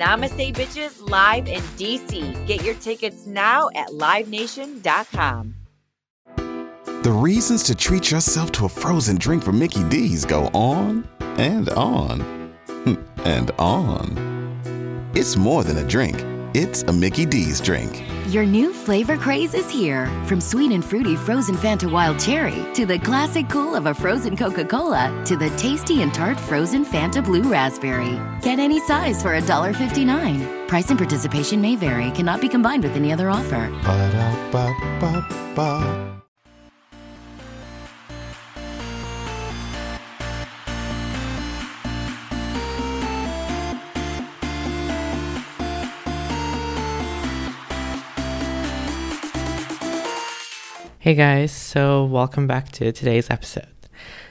Namaste Bitches live in DC. Get your tickets now at livenation.com. The reasons to treat yourself to a frozen drink from Mickey D's go on and on hmm, and on. It's more than a drink, it's a Mickey D's drink. Your new flavor craze is here. From sweet and fruity frozen Fanta Wild Cherry to the classic cool of a frozen Coca Cola to the tasty and tart frozen Fanta Blue Raspberry. Get any size for $1.59. Price and participation may vary, cannot be combined with any other offer. Ba-da-ba-ba-ba. Hey guys, so welcome back to today's episode.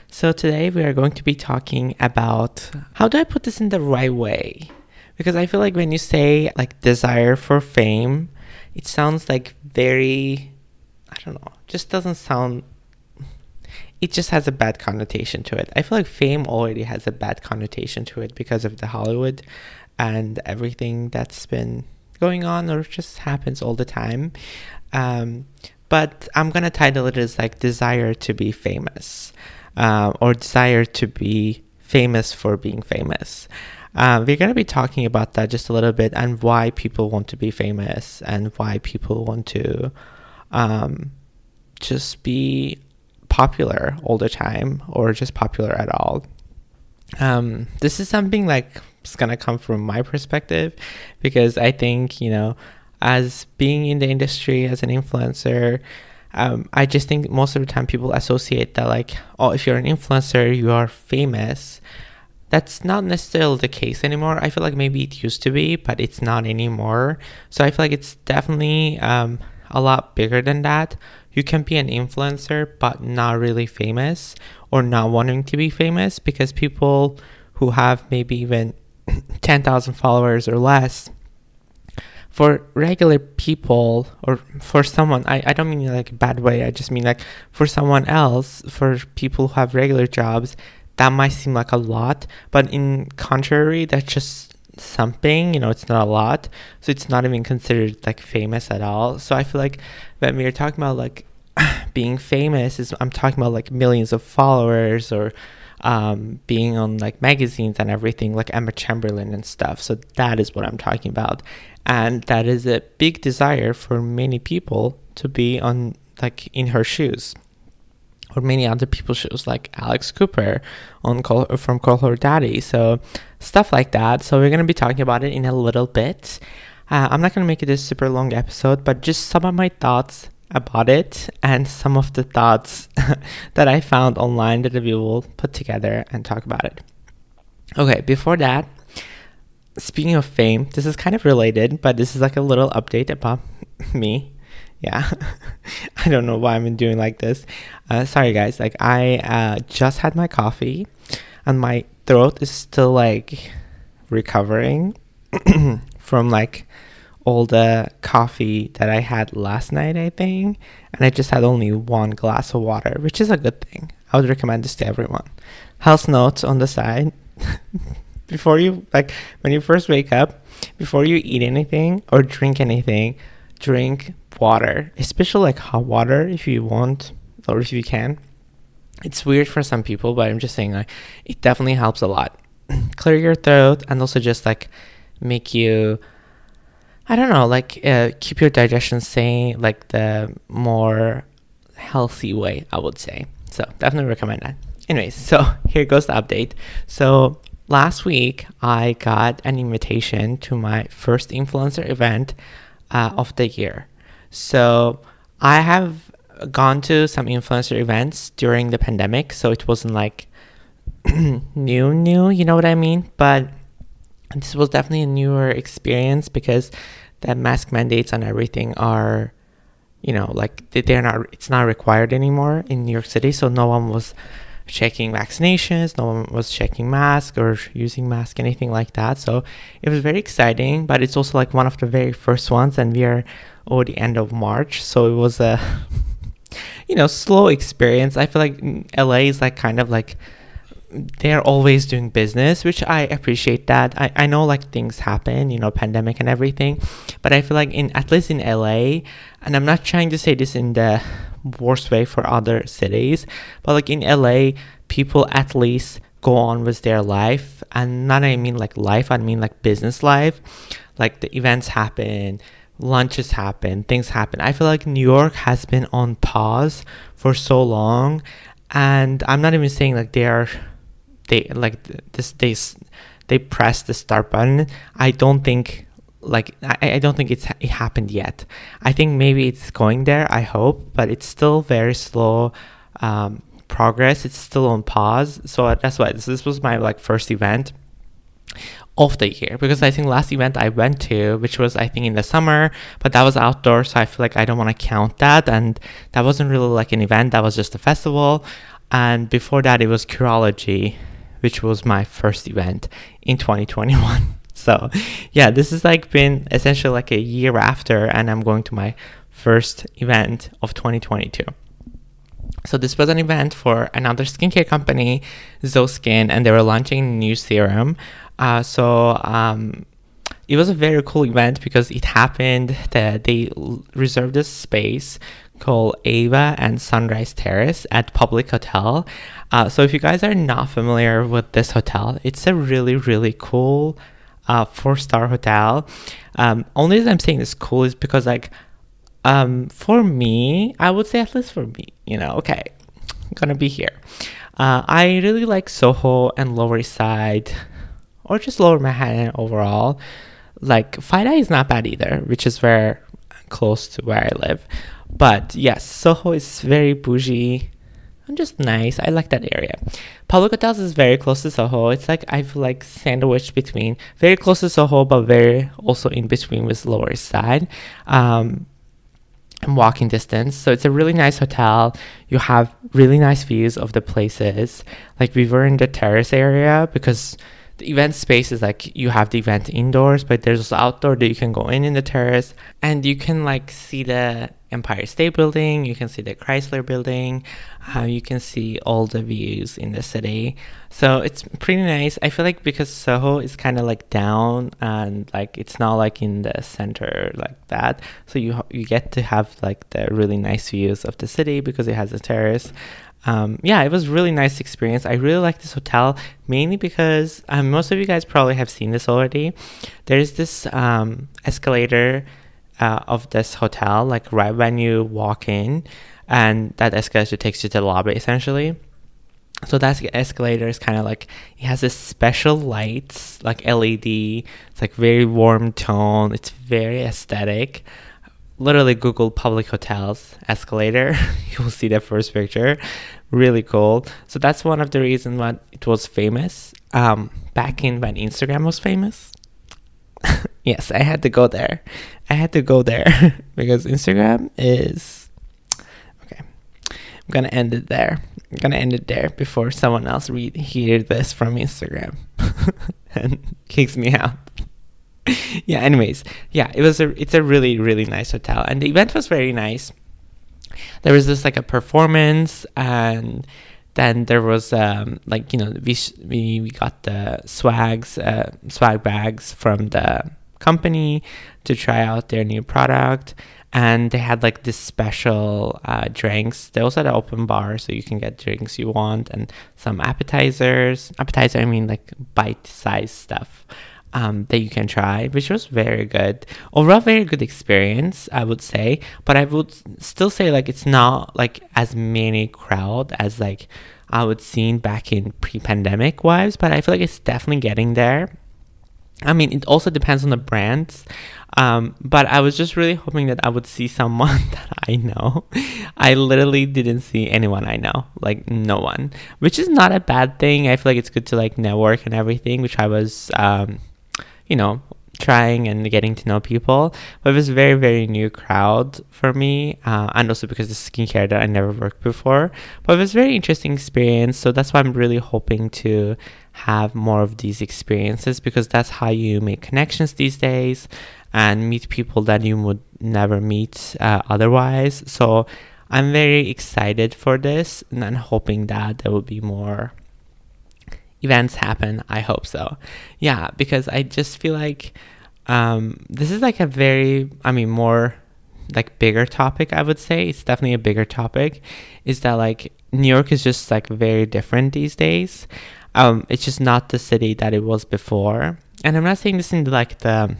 So, today we are going to be talking about how do I put this in the right way? Because I feel like when you say like desire for fame, it sounds like very, I don't know, just doesn't sound, it just has a bad connotation to it. I feel like fame already has a bad connotation to it because of the Hollywood and everything that's been going on or just happens all the time. Um, but I'm gonna title it as like desire to be famous, uh, or desire to be famous for being famous. Uh, we're gonna be talking about that just a little bit and why people want to be famous and why people want to um, just be popular all the time or just popular at all. Um, this is something like it's gonna come from my perspective because I think you know as being in the industry as an influencer um, i just think most of the time people associate that like oh if you're an influencer you are famous. That's not necessarily the case anymore. I feel like maybe it used to be but it's not anymore. So i feel like it's definitely um, a lot bigger than that. You can be an influencer but not really famous or not wanting to be famous because people who have maybe even 10,000 followers or less for regular people or for someone I, I don't mean like a bad way i just mean like for someone else for people who have regular jobs that might seem like a lot but in contrary that's just something you know it's not a lot so it's not even considered like famous at all so i feel like when we're talking about like being famous is i'm talking about like millions of followers or um, being on like magazines and everything, like Emma Chamberlain and stuff. So that is what I'm talking about and that is a big desire for many people to be on like in her shoes. Or many other people's shoes like alex cooper on call from call her daddy. So stuff like that. So we're going to be talking about it in a little bit. Uh, i'm not going to make it a super long episode but just some of my thoughts about it and some of the thoughts that i found online that we will put together and talk about it. Okay before that speaking of fame, this is kind of related, but this is like a little update about me. Yeah, I don't know why I'm doing like this. Uh, sorry, guys. Like, I uh, just had my coffee, and my throat is still like recovering from like all the coffee that I had last night, I think. And I just had only one glass of water, which is a good thing. I would recommend this to everyone. Health notes on the side. before you like when you first wake up, before you eat anything or drink anything, drink water, especially like hot water if you want or if you can. It's weird for some people, but I'm just saying like it definitely helps a lot. Clear your throat and also just like make you I don't know, like uh, keep your digestion sane, like the more healthy way, I would say. So definitely recommend that. Anyways, so here goes the update. So last week I got an invitation to my first influencer event uh, of the year. So I have gone to some influencer events during the pandemic, so it wasn't like new, new, you know what I mean? But this was definitely a newer experience because the mask mandates and everything are you know like they're not it's not required anymore in new york city so no one was checking vaccinations no one was checking mask or using mask anything like that. So it was very exciting but it's also like one of the very first ones and we are already end of march. So it was a you know slow experience. I feel like la is like kind of like they're always doing business, which I appreciate that. I, I know like things happen, you know, pandemic and everything, but I feel like in at least in LA, and I'm not trying to say this in the worst way for other cities, but like in LA, people at least go on with their life, and not I mean like life, I mean like business life. Like the events happen, lunches happen, things happen. I feel like New York has been on pause for so long, and I'm not even saying like they are they like this they they press the start button i don't think like I, I don't think it's it happened yet i think maybe it's going there i hope but it's still very slow um, progress it's still on pause so that's why this, this was my like first event of the year because I think last event I went to, which was I think in the summer, but that was outdoor, so I feel like I don't want to count that, and that wasn't really like an event, that was just a festival. And before that, it was Curology, which was my first event in 2021. so, yeah, this has like been essentially like a year after, and I'm going to my first event of 2022. So this was an event for another skincare company, ZoSkin, and they were launching a new serum. Uh, so um, it was a very cool event because it happened that they reserved a space called Ava and Sunrise Terrace at Public Hotel. Uh, so if you guys are not familiar with this hotel, it's a really really cool uh, four star hotel. Um, only reason I'm saying this cool is because like um, for me, I would say at least for me, you know, okay, I'm gonna be here. Uh, I really like Soho and Lower East Side, or just Lower Manhattan overall. Like FiDi is not bad either, which is where close to where I live. But yes, Soho is very bougie and just nice. I like that area. Public Hotels is very close to Soho. It's like I feel like sandwiched between very close to Soho, but very also in between with Lower East Side. Um, and walking distance. So it's a really nice hotel. You have really nice views of the places. Like we were in the terrace area because the event space is like you have the event indoors, but there's also outdoor that you can go in in the terrace and you can like see the Empire State Building, you can see the Chrysler Building, uh, you can see all the views in the city. So it's pretty nice. I feel like because Soho is kind of like down and like it's not like in the center like that, so you you get to have like the really nice views of the city because it has a terrace um, yeah, it was really nice experience. I really like this hotel mainly because um, most of you guys probably have seen this already. There's this um, escalator uh, of this hotel, like right when you walk in, and that escalator takes you to the lobby essentially. So that escalator is kind of like it has this special lights, like LED. It's like very warm tone. It's very aesthetic literally Google public hotels escalator. you will see the first picture. Really cool. So that's one of the reasons why it was famous. Um, back in when Instagram was famous. Yes, I had to go there. I had to go there because Instagram is okay. I'm gonna end it there. I'm gonna end it there before someone else read hear this from Instagram and kicks me out. yeah, anyways, yeah, it was a it's a really really nice hotel, and the event was very nice. There was this like a performance, and then there was um, like you know we we, we got the swags uh, swag bags from the company to try out their new product and they had like this special uh, drinks they also had an open bar so you can get drinks you want and some appetizers appetizer i mean like bite size stuff um, that you can try, which was very good. Overall, very good experience, I would say. But I would still say like it's not like as many crowd as like I would seen back in pre-pandemic vibes. But I feel like it's definitely getting there. I mean, it also depends on the brands. Um, but I was just really hoping that I would see someone that I know. I literally didn't see anyone I know, like no one, which is not a bad thing. I feel like it's good to like network and everything, which I was um, you know, trying and getting to know people. But it was a very, very new crowd for me, uh, and also because the skincare that I never worked before. But it was a very interesting experience. So that's why I'm really hoping to have more of these experiences because that's how you make connections these days and meet people that you would never meet uh, otherwise. So I'm very excited for this and I'm hoping that there will be more events happen. I hope so. Yeah, because I just feel like um, this is like a very, I mean, more like bigger topic, I would say. It's definitely a bigger topic. Is that like New York is just like very different these days. Um, it's just not the city that it was before. And I'm not saying this in like the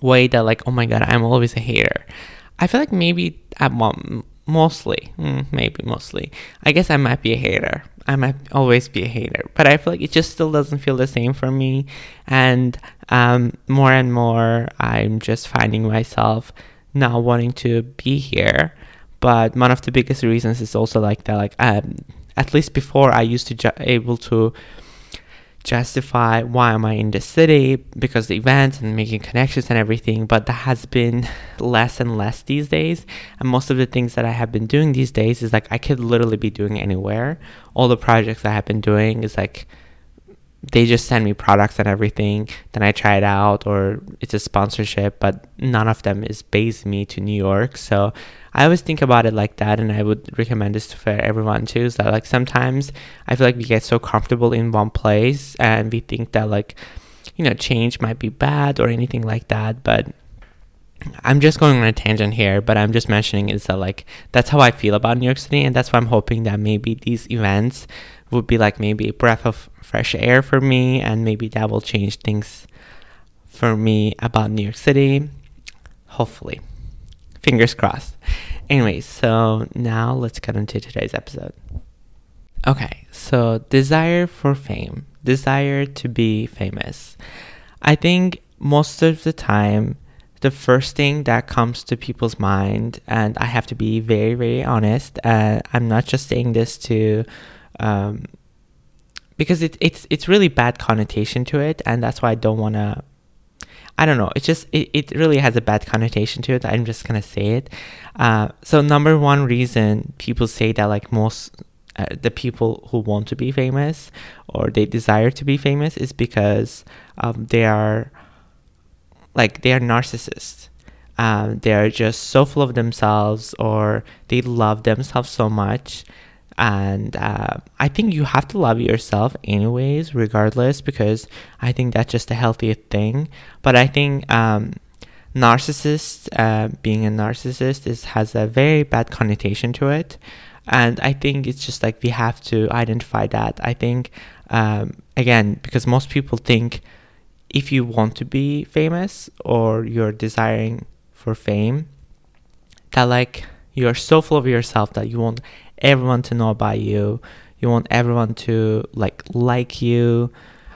way that like, oh my god, I'm always a hater. I feel like maybe at mom mostly, mm, maybe mostly. I guess I might be a hater. I might always be a hater, but I feel like it just still doesn't feel the same for me. And um, more and more, I'm just finding myself not wanting to be here. But one of the biggest reasons is also like that, like um, at least before I used to ju- able to justify why am I in the city because the events and making connections and everything, but that has been less and less these days. And most of the things that I have been doing these days is like I could literally be doing anywhere. All the projects I have been doing is like they just send me products and everything then i try it out or it's a sponsorship but none of them is based me to new york. So i always think about it like that and i would recommend this for everyone too is that like sometimes i feel like we get so comfortable in one place and we think that like you know change might be bad or anything like that but I'm just going on a tangent here, but I'm just mentioning is that like that's how I feel about New York City, and that's why I'm hoping that maybe these events would be like maybe a breath of fresh air for me, and maybe that will change things for me about New York City. Hopefully, fingers crossed. Anyway, so now let's get into today's episode. Okay, so desire for fame, desire to be famous. I think most of the time the first thing that comes to people's mind, and I have to be very, very honest, uh, I'm not just saying this to, um, because it, it's it's really bad connotation to it, and that's why I don't want to. I don't know. It just it, it really has a bad connotation to it. I'm just gonna say it. Uh, so number one reason people say that like most uh, the people who want to be famous or they desire to be famous is because um, they are like they are narcissists. Um, they are just so full of themselves or they love themselves so much. And uh, I think you have to love yourself anyways, regardless, because I think that's just a healthy thing. But I think um, narcissist, uh, being a narcissist, is has a very bad connotation to it. And I think it's just like we have to identify that. I think, um, again, because most people think if you want to be famous or you're desiring for fame, that like you're so full of yourself that you want everyone to know about you. You want everyone to like like you.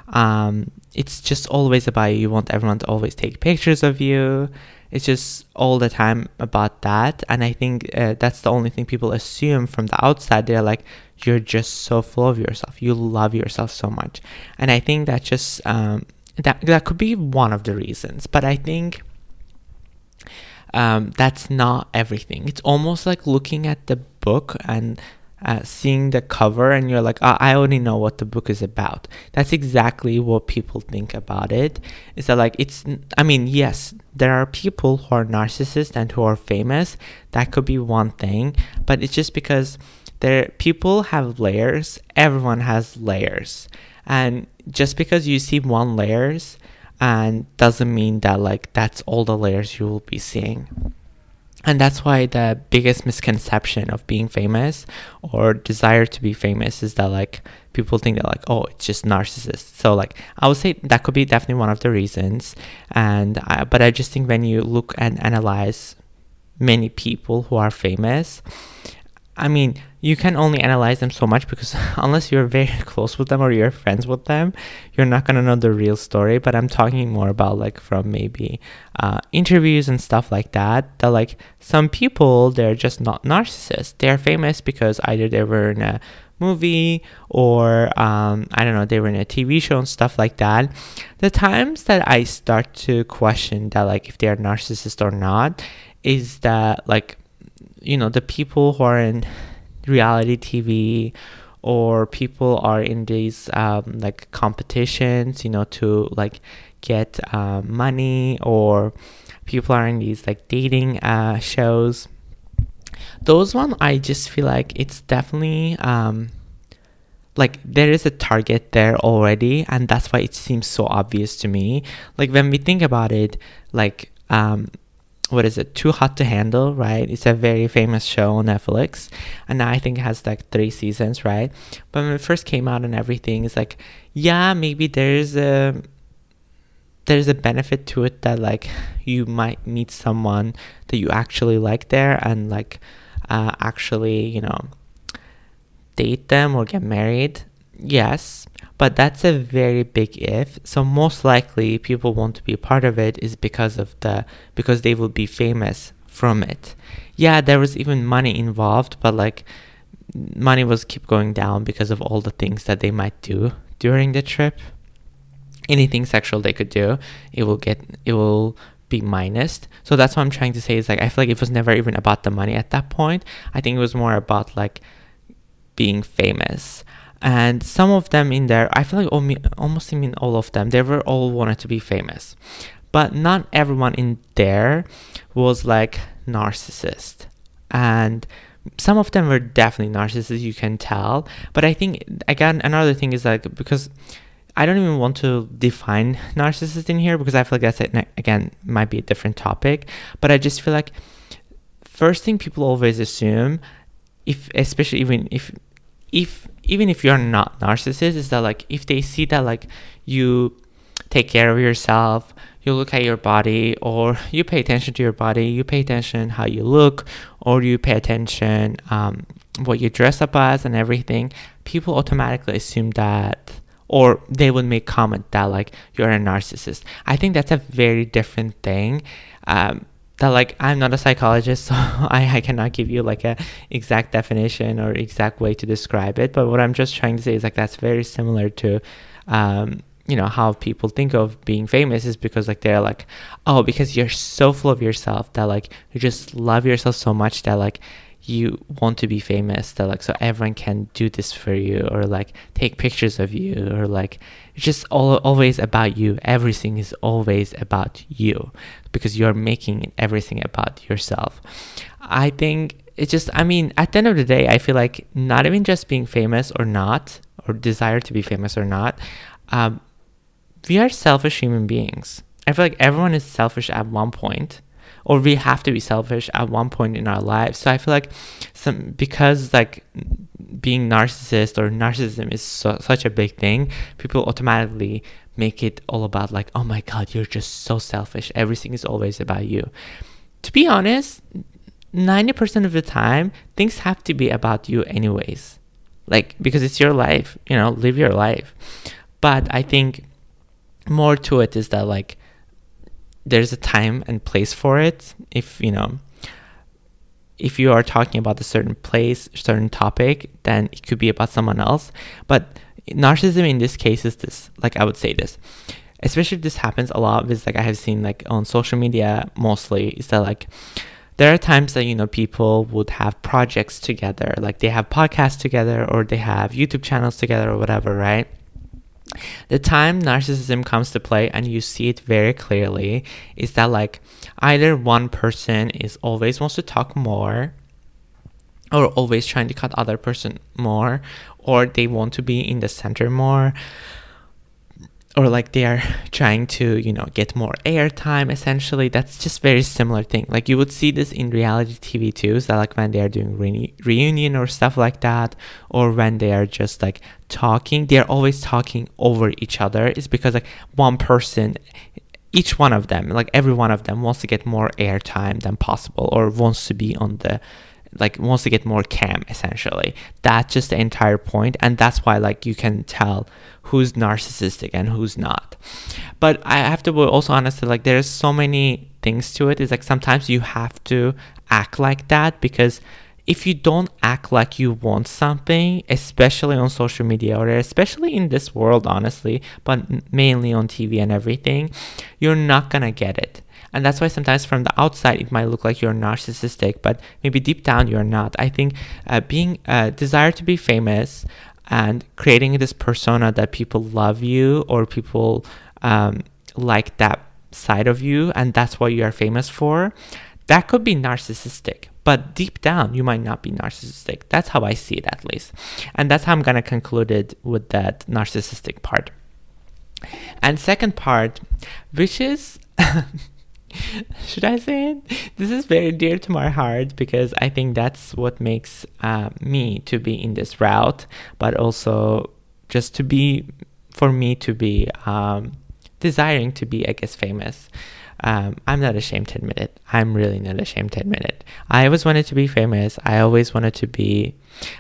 Um, it's just always about you. You want everyone to always take pictures of you. It's just all the time about that. And I think uh, that's the only thing people assume from the outside. They're like, you're just so full of yourself. You love yourself so much. And I think that just um, that that could be one of the reasons but i think um, that's not everything it's almost like looking at the book and uh, seeing the cover and you're like oh, i already know what the book is about. That's exactly what people think about it. Is that like it's i mean yes there are people who are narcissists and who are famous. That could be one thing but it's just because there people have layers. Everyone has layers. And just because you see one layers and doesn't mean that like that's all the layers you will be seeing and that's why the biggest misconception of being famous or desire to be famous is that like people think that like oh it's just narcissist so like i would say that could be definitely one of the reasons. And I, but i just think when you look and analyze many people who are famous i mean you can only analyze them so much because unless you're very close with them or you're friends with them, you're not gonna know the real story. But I'm talking more about like from maybe uh, interviews and stuff like that. That like some people they're just not narcissists. They're famous because either they were in a movie or um, I don't know, they were in a TV show and stuff like that. The times that I start to question that, like, if they're narcissist or not, is that, like, you know, the people who are in reality TV or people are in these um, like competitions, you know, to like get uh, money or people are in these like dating uh, shows. Those one i just feel like it's definitely um, like there is a target there already and that's why it seems so obvious to me. Like when we think about it like um, what is it? Too hot to handle right? It's a very famous show on netflix. And i think it has like three seasons right? But when it first came out and everything it's like yeah maybe there's a there's a benefit to it that like you might meet someone that you actually like there and like uh, actually you know date them or get married. Yes but that's a very big if so most likely people want to be part of it is because of the because they will be famous from it yeah there was even money involved but like money was keep going down because of all the things that they might do during the trip anything sexual they could do, it will get it will be minused. So that's what I'm trying to say is like I feel like it was never even about the money at that point. I think it was more about like being famous. And some of them in there, I feel like almost I mean all of them, they were all wanted to be famous. But not everyone in there was like narcissist. And some of them were definitely narcissists, you can tell. But I think again another thing is like because I don't even want to define narcissist in here because I feel like that's it, again might be a different topic. But I just feel like first thing people always assume, if especially even if if even if you're not narcissist, is that like if they see that like you take care of yourself, you look at your body, or you pay attention to your body, you pay attention how you look, or you pay attention um, what you dress up as and everything, people automatically assume that or they would make comment that like you're a narcissist. I think that's a very different thing um, that like i'm not a psychologist so I, I cannot give you like a exact definition or exact way to describe it. But what i'm just trying to say is like that's very similar to um, you know how people think of being famous is because like they're like oh because you're so full of yourself that like you just love yourself so much that like you want to be famous that like so everyone can do this for you or like take pictures of you or like just all always about you. Everything is always about you because you're making everything about yourself. I think it's just i mean at the end of the day i feel like not even just being famous or not or desire to be famous or not um, we are selfish human beings. I feel like everyone is selfish at one point or we have to be selfish at one point in our lives. So I feel like some because like being narcissist or narcissism is so, such a big thing, people automatically make it all about like, oh my god, you're just so selfish. Everything is always about you. To be honest, 90% of the time, things have to be about you anyways. Like because it's your life, you know, live your life. But I think more to it is that like there's a time and place for it. If you know, if you are talking about a certain place, certain topic, then it could be about someone else. But narcissism in this case is this. Like I would say this, especially if this happens a lot. Is like I have seen like on social media mostly. Is that like there are times that you know people would have projects together, like they have podcasts together or they have YouTube channels together or whatever, right? The time narcissism comes to play and you see it very clearly is that like either one person is always wants to talk more or always trying to cut other person more or they want to be in the center more or like they are trying to you know get more airtime essentially that's just very similar thing. Like you would see this in reality tv too so like when they are doing re- reunion or stuff like that or when they are just like talking they're always talking over each other it's because like one person each one of them like every one of them wants to get more airtime than possible or wants to be on the like wants to get more cam essentially. That's just the entire point and that's why like you can tell who's narcissistic and who's not. But i have to be also honest that like there's so many things to it. It's like sometimes you have to act like that because if you don't act like you want something, especially on social media or especially in this world, honestly, but mainly on TV and everything, you're not gonna get it. And that's why sometimes from the outside it might look like you're narcissistic, but maybe deep down you're not. I think uh, being uh, desire to be famous and creating this persona that people love you or people um, like that side of you, and that's what you are famous for, that could be narcissistic. But deep down, you might not be narcissistic. That's how I see it, at least. And that's how I'm going to conclude it with that narcissistic part. And second part, which is should I say it? This is very dear to my heart because I think that's what makes uh, me to be in this route, but also just to be, for me to be um, desiring to be, I guess, famous. Um, I'm not ashamed to admit it. I'm really not ashamed to admit it. I always wanted to be famous. I always wanted to be.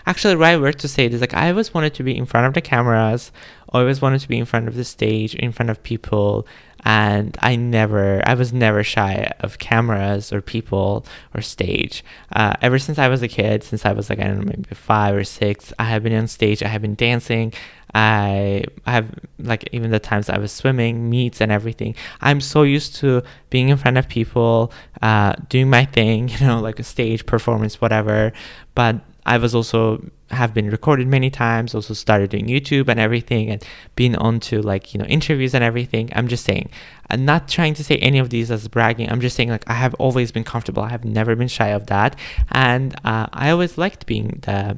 Actually, right word to say it is like I always wanted to be in front of the cameras. Always wanted to be in front of the stage, in front of people, and I never, I was never shy of cameras or people or stage. Uh, ever since I was a kid, since I was like I don't know maybe five or six, I have been on stage. I have been dancing. I, I have like even the times I was swimming, meets and everything. I'm so used to being in front of people, uh, doing my thing, you know, like a stage performance, whatever. But I was also have been recorded many times, also started doing YouTube and everything and been on to like, you know, interviews and everything. I'm just saying, I'm not trying to say any of these as bragging. I'm just saying like I have always been comfortable. I have never been shy of that. And uh, I always liked being the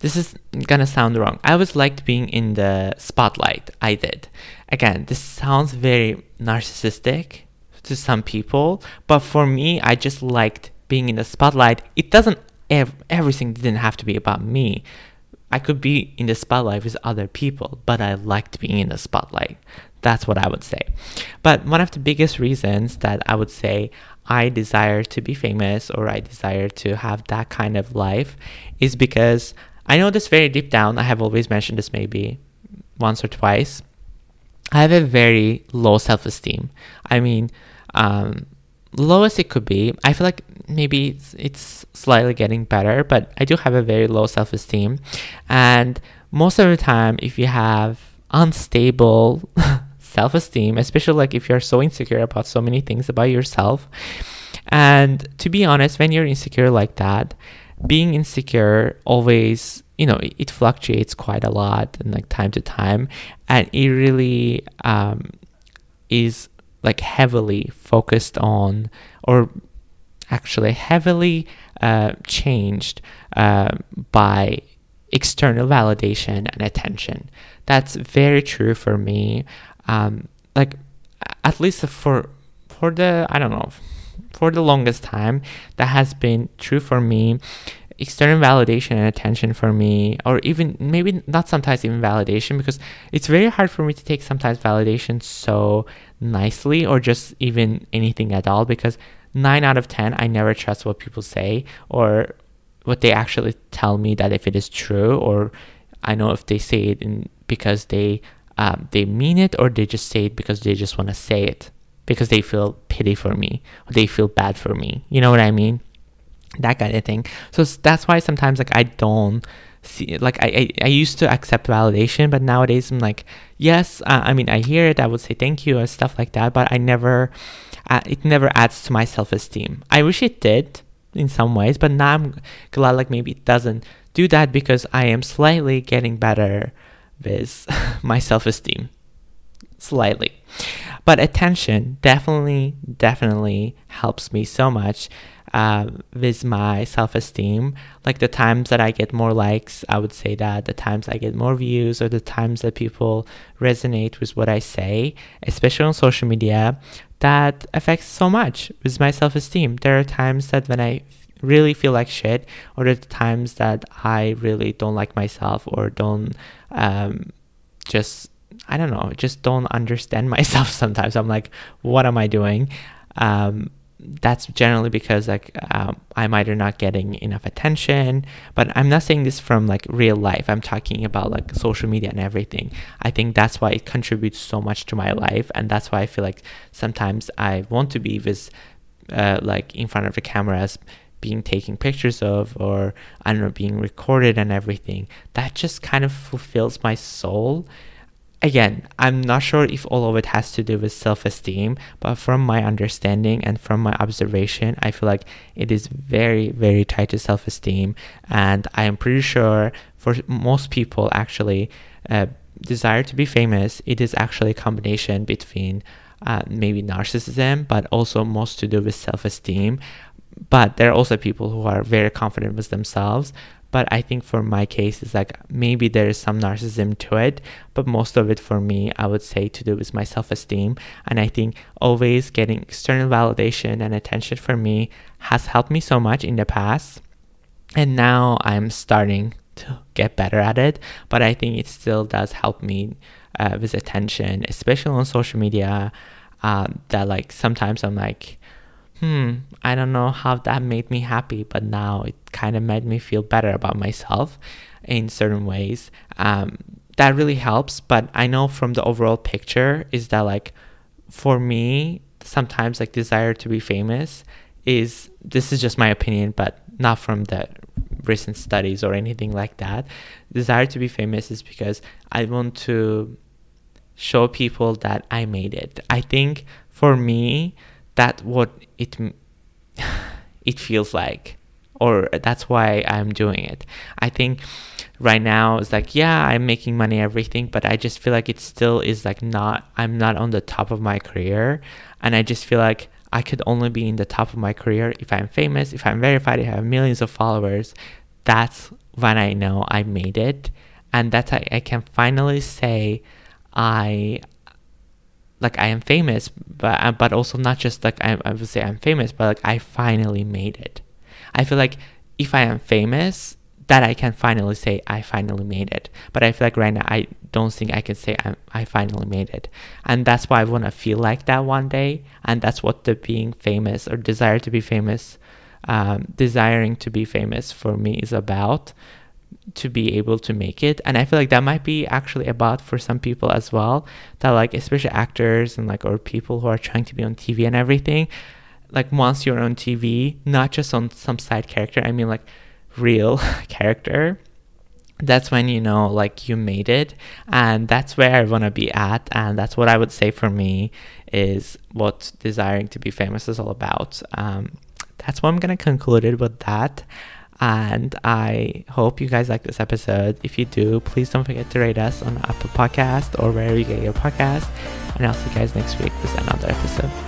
this is gonna sound wrong. I always liked being in the spotlight. I did. Again, this sounds very narcissistic to some people, but for me, I just liked being in the spotlight. It doesn't ev- everything didn't have to be about me. I could be in the spotlight with other people, but I liked being in the spotlight. That's what I would say. But one of the biggest reasons that I would say I desire to be famous or I desire to have that kind of life is because I know this very deep down. I have always mentioned this maybe once or twice. I have a very low self esteem. I mean, um, low as it could be. I feel like maybe it's, it's slightly getting better, but I do have a very low self esteem. And most of the time, if you have unstable self esteem, especially like if you're so insecure about so many things about yourself, and to be honest, when you're insecure like that, being insecure always you know it, fluctuates quite a lot and like time to time and it really um, is like heavily focused on or actually heavily uh, changed uh, by external validation and attention. That's very true for me. Um, like at least for for the I don't know for the longest time that has been true for me. External validation and attention for me, or even maybe not sometimes even validation, because it's very hard for me to take sometimes validation so nicely or just even anything at all because nine out of 10, I never trust what people say or what they actually tell me that if it is true or I know if they say it in, because they um, they mean it or they just say it because they just want to say it because they feel pity for me or they feel bad for me. You know what I mean? That kind of thing. So that's why sometimes like I don't see like I, I, I used to accept validation, but nowadays I'm like yes, uh, I mean I hear it, I would say thank you or stuff like that, but I never uh, it never adds to my self-esteem. I wish it did in some ways, but now I'm glad like maybe it doesn't do that because I am slightly getting better with my self-esteem. Slightly. But attention definitely, definitely helps me so much uh, with my self esteem. Like the times that I get more likes, I would say that the times I get more views or the times that people resonate with what I say, especially on social media, that affects so much with my self esteem. There are times that when I really feel like shit, or the times that I really don't like myself or don't um, just, I don't know, just don't understand myself sometimes. I'm like, what am I doing? Um, that's generally because like um, I'm either not getting enough attention, but I'm not saying this from like real life. I'm talking about like social media and everything. I think that's why it contributes so much to my life, and that's why I feel like sometimes I want to be with uh, like in front of the cameras being taken pictures of or I don't know being recorded and everything that just kind of fulfills my soul again I'm not sure if all of it has to do with self-esteem but from my understanding and from my observation I feel like it is very very tied to self-esteem and I am pretty sure for most people actually uh, desire to be famous it is actually a combination between uh, maybe narcissism, but also most to do with self esteem. But there are also people who are very confident with themselves. But I think for my case, it's like maybe there is some narcissism to it, but most of it for me, I would say to do with my self esteem. And I think always getting external validation and attention for me has helped me so much in the past. And now I'm starting to get better at it, but I think it still does help me uh, with attention, especially on social media. Uh, that like sometimes I'm like, hmm, I don't know how that made me happy, but now it kind of made me feel better about myself in certain ways. Um, that really helps, but I know from the overall picture is that like for me, sometimes like desire to be famous is this is just my opinion, but not from the recent studies or anything like that. Desire to be famous is because I want to show people that I made it. I think for me, that what it it feels like, or that's why I'm doing it. I think right now it's like yeah, I'm making money, everything, but I just feel like it still is like not. I'm not on the top of my career, and I just feel like I could only be in the top of my career if I'm famous, if I'm verified, if I have millions of followers. That's when I know I made it, and that's I, I can finally say I like I am famous, but uh, but also not just like I, I would say I'm famous, but like I finally made it. I feel like if I am famous, that I can finally say I finally made it. But I feel like right now I don't think I can say I I finally made it, and that's why I want to feel like that one day, and that's what the being famous or desire to be famous, um, desiring to be famous for me is about to be able to make it. And i feel like that might be actually about for some people as well that like especially actors and like or people who are trying to be on tv and everything like once you're on tv not just on some side character i mean like real character. That's when you know like you made it. And that's where i want to be at. And that's what i would say for me is what desiring to be famous is all about. Um, that's what i'm gonna conclude it with that and I hope you guys like this episode. If you do, please don't forget to rate us on Apple Podcast or wherever you get your podcast. And I'll see you guys next week with another episode.